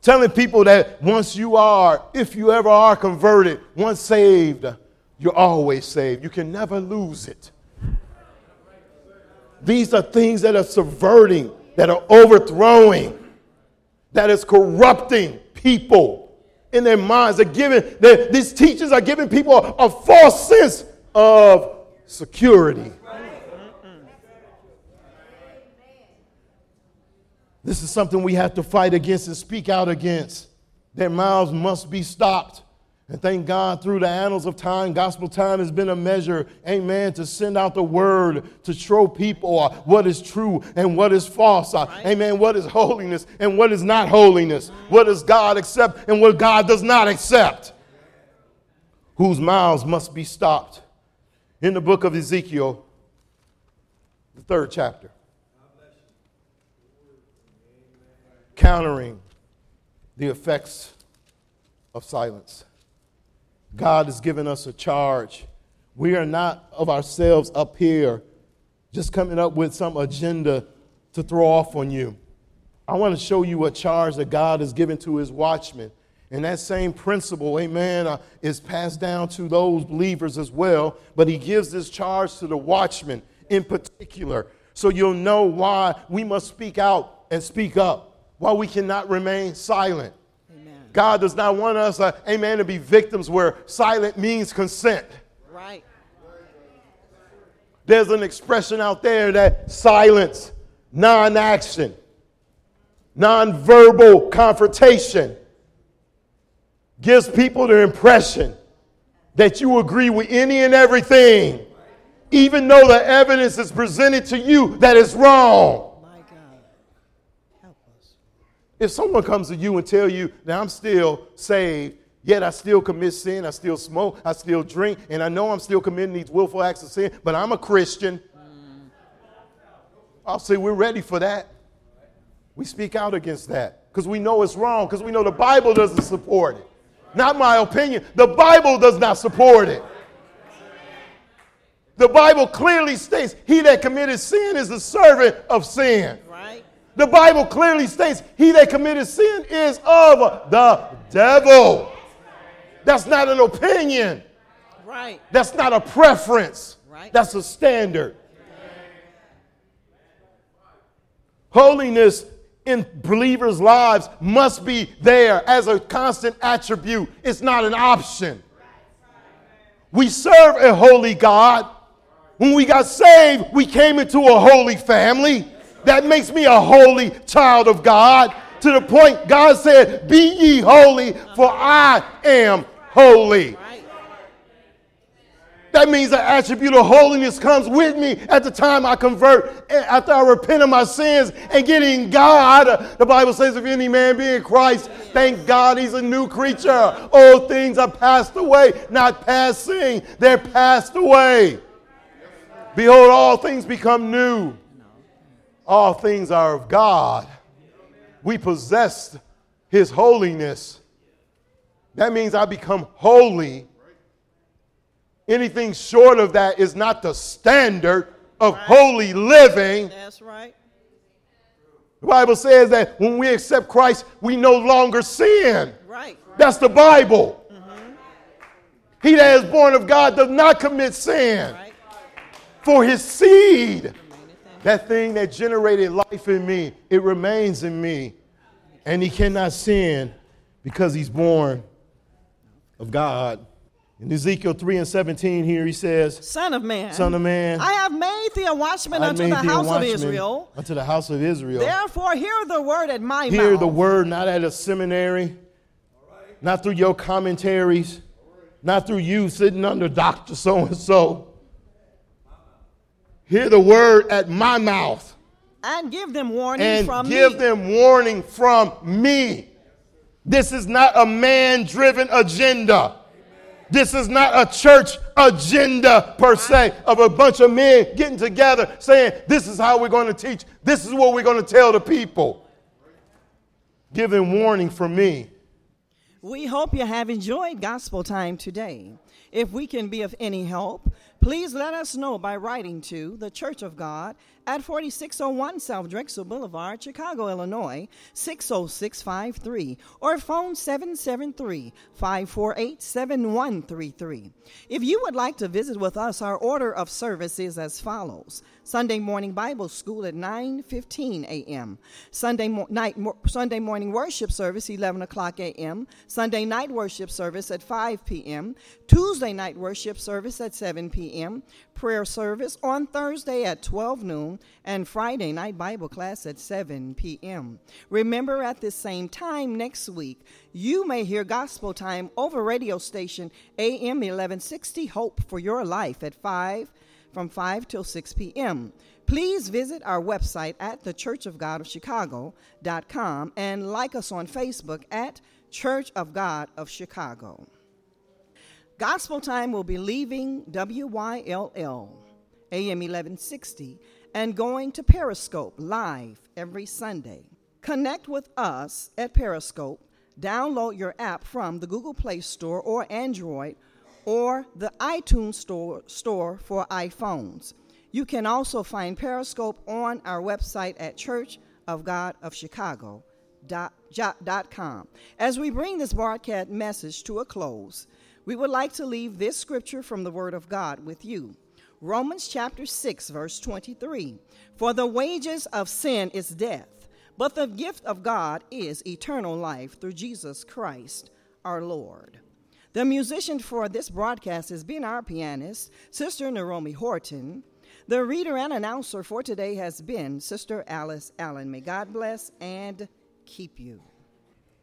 Speaker 3: Telling people that once you are, if you ever are converted, once saved, you're always saved. You can never lose it. These are things that are subverting, that are overthrowing, that is corrupting people in their minds. They're giving, they're, these teachers are giving people a, a false sense of security. This is something we have to fight against and speak out against. Their mouths must be stopped. And thank God through the annals of time, gospel time has been a measure, amen, to send out the word to show people uh, what is true and what is false. Uh, right. Amen. What is holiness and what is not holiness. What does God accept and what God does not accept. Whose mouths must be stopped. In the book of Ezekiel, the third chapter. Countering the effects of silence. God has given us a charge. We are not of ourselves up here just coming up with some agenda to throw off on you. I want to show you a charge that God has given to his watchmen. And that same principle, amen, uh, is passed down to those believers as well. But he gives this charge to the watchmen in particular. So you'll know why we must speak out and speak up why we cannot remain silent. Amen. God does not want us, uh, amen, to be victims where silent means consent.
Speaker 1: Right.
Speaker 3: There's an expression out there that silence, non action, non verbal confrontation gives people the impression that you agree with any and everything, even though the evidence is presented to you that is wrong.
Speaker 1: My God. Help us.
Speaker 3: If someone comes to you and tell you that I'm still saved, yet I still commit sin, I still smoke, I still drink, and I know I'm still committing these willful acts of sin, but I'm a Christian, I'll say we're ready for that. We speak out against that because we know it's wrong, because we know the Bible doesn't support it. Not my opinion. The Bible does not support it. The Bible clearly states, He that committed sin is the servant of sin. The Bible clearly states, He that committed sin is of the devil. That's not an opinion.
Speaker 1: Right.
Speaker 3: That's not a preference.
Speaker 1: Right.
Speaker 3: That's a standard. Holiness in believers' lives must be there as a constant attribute. It's not an option. We serve a holy God. When we got saved, we came into a holy family. That makes me a holy child of God. To the point God said, Be ye holy, for I am holy. That means the attribute of holiness comes with me at the time I convert, eh, after I repent of my sins and get in God. The Bible says, if any man be in Christ, thank God he's a new creature. Old things are passed away, not passing, they're passed away. Behold, all things become new. All things are of God. We possess his holiness. That means I become holy Anything short of that is not the standard of holy living.
Speaker 1: That's right.
Speaker 3: The Bible says that when we accept Christ, we no longer sin.
Speaker 1: Right.
Speaker 3: That's the Bible. Mm-hmm. He that is born of God does not commit sin.
Speaker 1: Right.
Speaker 3: For his seed, that thing that generated life in me, it remains in me. And he cannot sin because he's born of God. In Ezekiel 3 and 17, here he says,
Speaker 1: Son of man.
Speaker 3: Son of man,
Speaker 1: I have made thee a watchman
Speaker 3: I
Speaker 1: unto the house of Israel.
Speaker 3: Unto the house of Israel.
Speaker 1: Therefore, hear the word at my
Speaker 3: Hear
Speaker 1: mouth.
Speaker 3: Hear the word not at a seminary, not through your commentaries, not through you sitting under Dr. So and so. Hear the word at my mouth
Speaker 1: and give them warning
Speaker 3: and
Speaker 1: from
Speaker 3: give
Speaker 1: me.
Speaker 3: them warning from me. This is not a man driven agenda. This is not a church agenda per se of a bunch of men getting together saying, This is how we're going to teach. This is what we're going to tell the people. Giving warning from me.
Speaker 1: We hope you have enjoyed gospel time today. If we can be of any help, please let us know by writing to the Church of God at 4601 South Drexel Boulevard, Chicago, Illinois 60653 or phone 773 548 7133. If you would like to visit with us, our order of service is as follows. Sunday morning Bible school at 9:15 a.m. Sunday mo- night mo- Sunday morning worship service 11 o'clock a.m. Sunday night worship service at 5 p.m. Tuesday night worship service at 7 p.m. Prayer service on Thursday at 12 noon and Friday night Bible class at 7 p.m. Remember at this same time next week you may hear gospel time over radio station AM 1160 Hope for Your Life at 5 from 5 till 6 p.m. Please visit our website at thechurchofgodofchicago.com and like us on Facebook at Church of God of Chicago. Gospel Time will be leaving WYLL AM 1160 and going to Periscope live every Sunday. Connect with us at Periscope. Download your app from the Google Play Store or Android or the iTunes store, store for iPhones. You can also find Periscope on our website at churchofgodofchicago.com. As we bring this broadcast message to a close, we would like to leave this scripture from the Word of God with you. Romans chapter 6, verse 23. For the wages of sin is death, but the gift of God is eternal life through Jesus Christ our Lord. The musician for this broadcast has been our pianist, Sister Naomi Horton. The reader and announcer for today has been Sister Alice Allen. May God bless and keep you.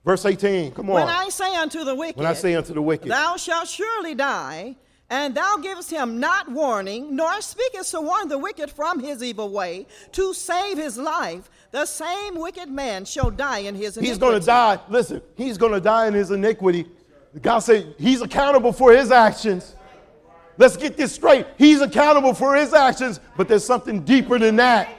Speaker 3: Verse 18, come on.
Speaker 1: When I say unto the wicked,
Speaker 3: When I say unto the wicked,
Speaker 1: Thou shalt surely die, and thou givest him not warning, nor speakest to warn the wicked from his evil way, to save his life, the same wicked man shall die in his iniquity.
Speaker 3: he's going to die. Listen, he's going to die in his iniquity. God said he's accountable for his actions. Let's get this straight. He's accountable for his actions, but there's something deeper than that.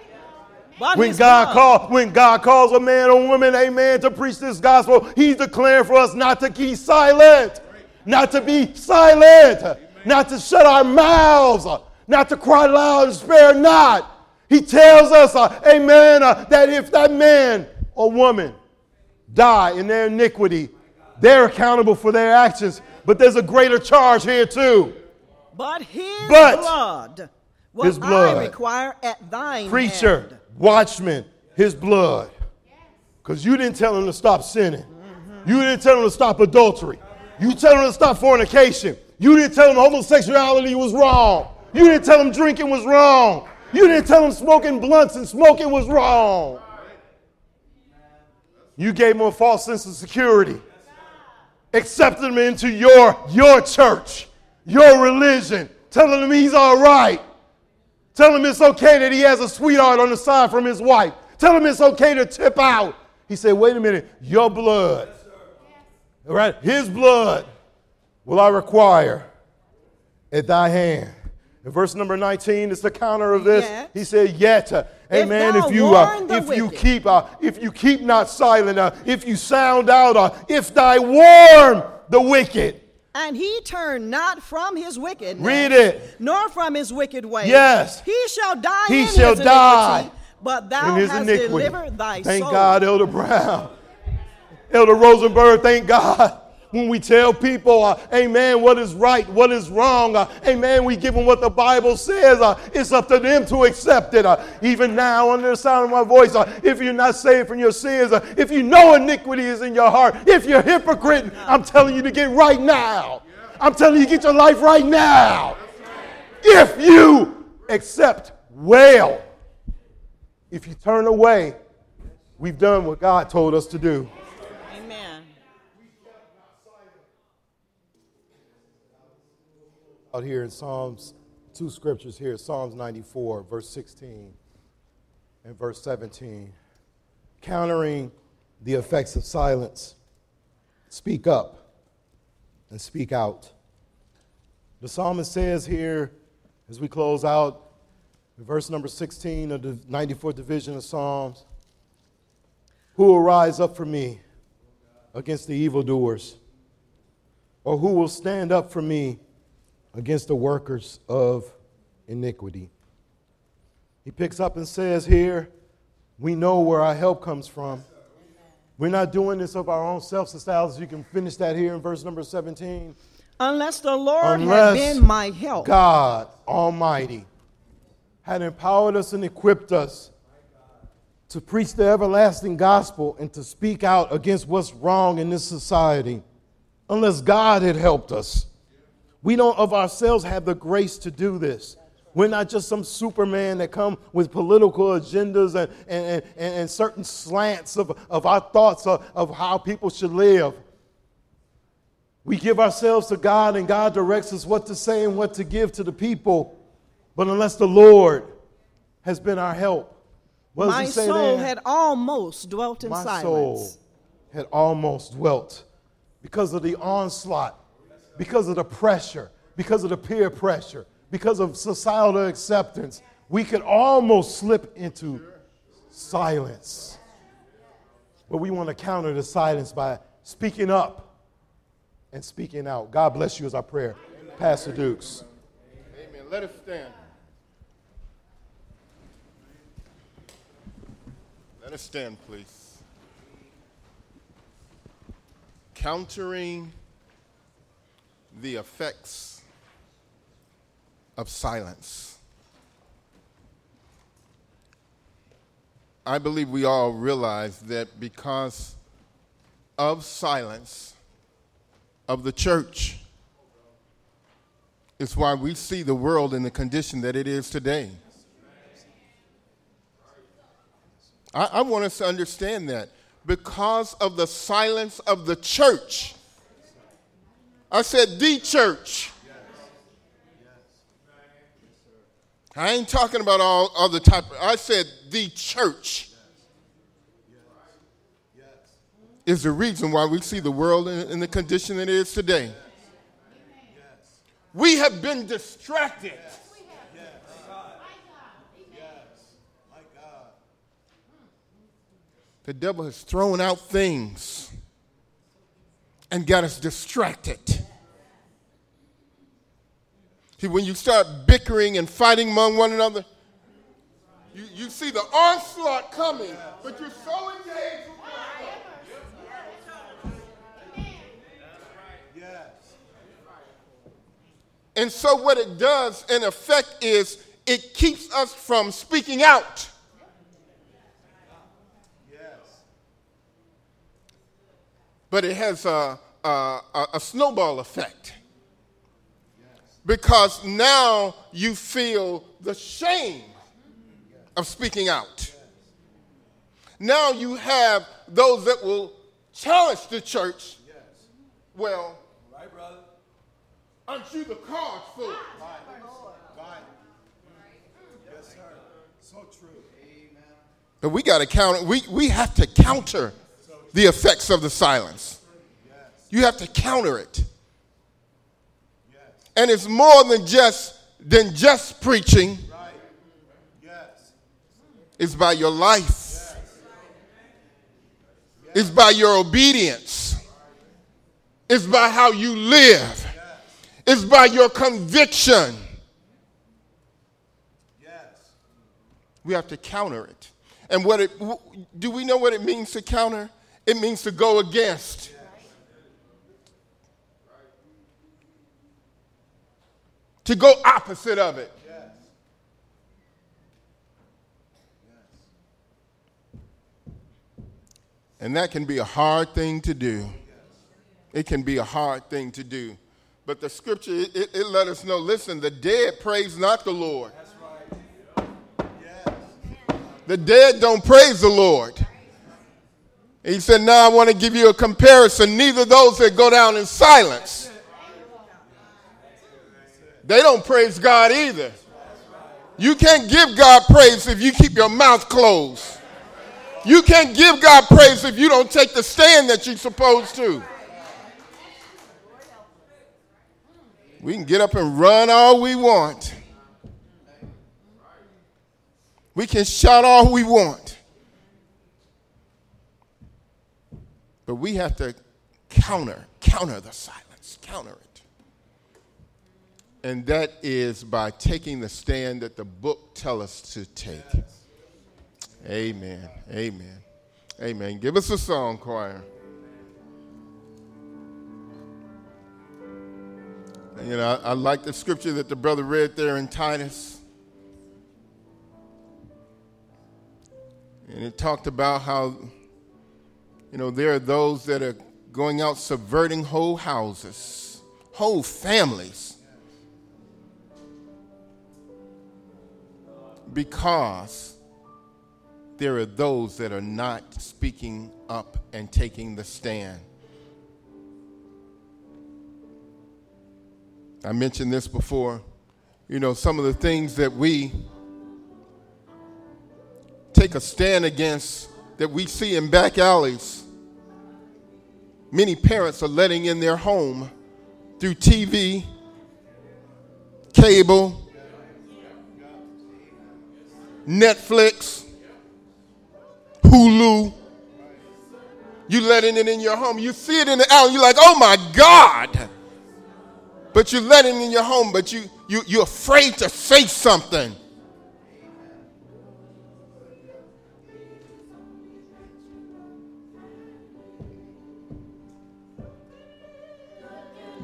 Speaker 3: When God calls, when God calls a man or woman, amen, to preach this gospel, He's declaring for us not to keep silent, not to be silent, not to shut our mouths, not to cry loud and spare not. He tells us, uh, amen, uh, that if that man or woman die in their iniquity, they're accountable for their actions. But there's a greater charge here too.
Speaker 1: But his
Speaker 3: But
Speaker 1: blood will
Speaker 3: his blood.
Speaker 1: I require at thine
Speaker 3: preacher,
Speaker 1: hand.
Speaker 3: watchman, his blood. Because you didn't tell him to stop sinning. You didn't tell him to stop adultery. You tell him to stop fornication. You didn't tell him homosexuality was wrong. You didn't tell him drinking was wrong. You didn't tell him smoking blunts and smoking was wrong. You gave him a false sense of security. Accepted him into your, your church, your religion, telling him he's all right. Tell him it's okay that he has a sweetheart on the side from his wife. Tell him it's okay to tip out. He said, wait a minute, your blood, right, his blood will I require at thy hand. In verse number 19 is the counter of this.
Speaker 1: Yet.
Speaker 3: He said, yet, uh, amen,
Speaker 1: thou
Speaker 3: if you, uh, if you keep, uh, if you keep not silent, uh, if you sound out, uh, if thy warn the wicked.
Speaker 1: And he turn not from his wickedness.
Speaker 3: Read it.
Speaker 1: Nor from his wicked way.
Speaker 3: Yes.
Speaker 1: He shall die
Speaker 3: He
Speaker 1: in
Speaker 3: shall
Speaker 1: his
Speaker 3: die
Speaker 1: iniquity, but thou
Speaker 3: in his
Speaker 1: hast
Speaker 3: iniquity.
Speaker 1: delivered thy
Speaker 3: Thank
Speaker 1: soul.
Speaker 3: God, Elder Brown. Elder Rosenberg, thank God. When we tell people, uh, amen, what is right, what is wrong, uh, amen, we give them what the Bible says. Uh, it's up to them to accept it. Uh, even now, under the sound of my voice, uh, if you're not saved from your sins, uh, if you know iniquity is in your heart, if you're hypocrite, I'm telling you to get right now. I'm telling you, get your life right now. If you accept well, if you turn away, we've done what God told us to do.
Speaker 1: Amen.
Speaker 3: Out here in Psalms, two scriptures here Psalms 94, verse 16 and verse 17. Countering the effects of silence, speak up and speak out. The psalmist says here, as we close out, verse number 16 of the 94th division of Psalms, who will rise up for me against the evildoers? Or who will stand up for me against the workers of iniquity? He picks up and says here, we know where our help comes from. We're not doing this of our own self sustenance. You can finish that here in verse number 17.
Speaker 1: Unless the Lord
Speaker 3: Unless
Speaker 1: had been my help.
Speaker 3: God Almighty had empowered us and equipped us to preach the everlasting gospel and to speak out against what's wrong in this society. Unless God had helped us, we don't of ourselves have the grace to do this. We're not just some superman that come with political agendas and, and, and, and certain slants of, of our thoughts of, of how people should live. We give ourselves to God, and God directs us what to say and what to give to the people. But unless the Lord has been our help, what
Speaker 1: my soul
Speaker 3: there?
Speaker 1: had almost dwelt in
Speaker 3: My
Speaker 1: silence.
Speaker 3: soul had almost dwelt because of the onslaught, because of the pressure, because of the peer pressure, because of societal acceptance. We could almost slip into silence. But we want to counter the silence by speaking up and speaking out. God bless you as our prayer. Pastor Dukes.
Speaker 2: Amen. Let us stand. Let us stand, please. Countering the effects of silence. I believe we all realize that because of silence of the church, it's why we see the world in the condition that it is today. I, I want us to understand that because of the silence of the church I said the church. I ain't talking about all other type. I said the church is the reason why we see the world in, in the condition it is today. We have been distracted. The devil has thrown out things and got us distracted. See, when you start bickering and fighting among one another, you, you see the onslaught coming, but you're so engaged And so, what it does in effect is it keeps us from speaking out. But it has a, a, a snowball effect. Because now you feel the shame of speaking out. Now you have those that will challenge the church. Well, Aren't you the cause for it? Yes, sir. So true. Amen. But we got to counter, we, we have to counter the effects of the silence. You have to counter it. And it's more than just than just preaching. It's by your life. It's by your obedience. It's by how you live. It's by your conviction. We have to counter it. And what it do we know what it means to counter? It means to go against. To go opposite of it. And that can be a hard thing to do. It can be a hard thing to do. But the scripture, it, it, let us know listen, the dead praise not the Lord. Right. Yes. The dead don't praise the Lord. He said, Now I want to give you a comparison. Neither those that go down in silence, they don't praise God either. You can't give God praise if you keep your mouth closed. You can't give God praise if you don't take the stand that you're supposed to. We can get up and run all we want. We can shout all we want. But we have to counter, counter the silence, counter it. And that is by taking the stand that the book tells us to take. Amen. Amen. Amen. Give us a song, choir. You know, I, I like the scripture that the brother read there in Titus. And it talked about how, you know, there are those that are going out subverting whole houses, whole families, because there are those that are not speaking up and taking the stand. I mentioned this before. You know, some of the things that we take a stand against that we see in back alleys, many parents are letting in their home through TV, cable, Netflix, Hulu. You letting it in your home. You see it in the alley. You're like, oh my God but you're letting in your home, but you, you, you're afraid to say something.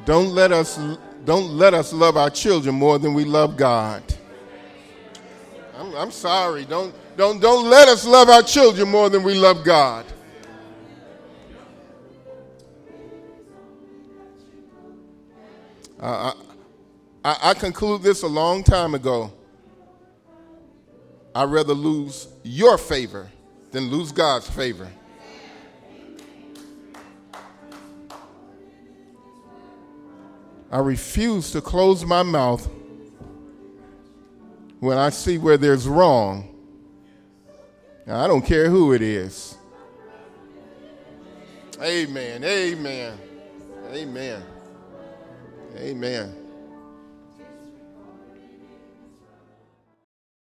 Speaker 2: Don't let us don't let us love our children more than we love God. I'm, I'm sorry. Don't don't don't let us love our children more than we love God. I, I conclude this a long time ago. I'd rather lose your favor than lose God's favor. I refuse to close my mouth when I see where there's wrong. I don't care who it is. Amen. Amen. Amen. Amen.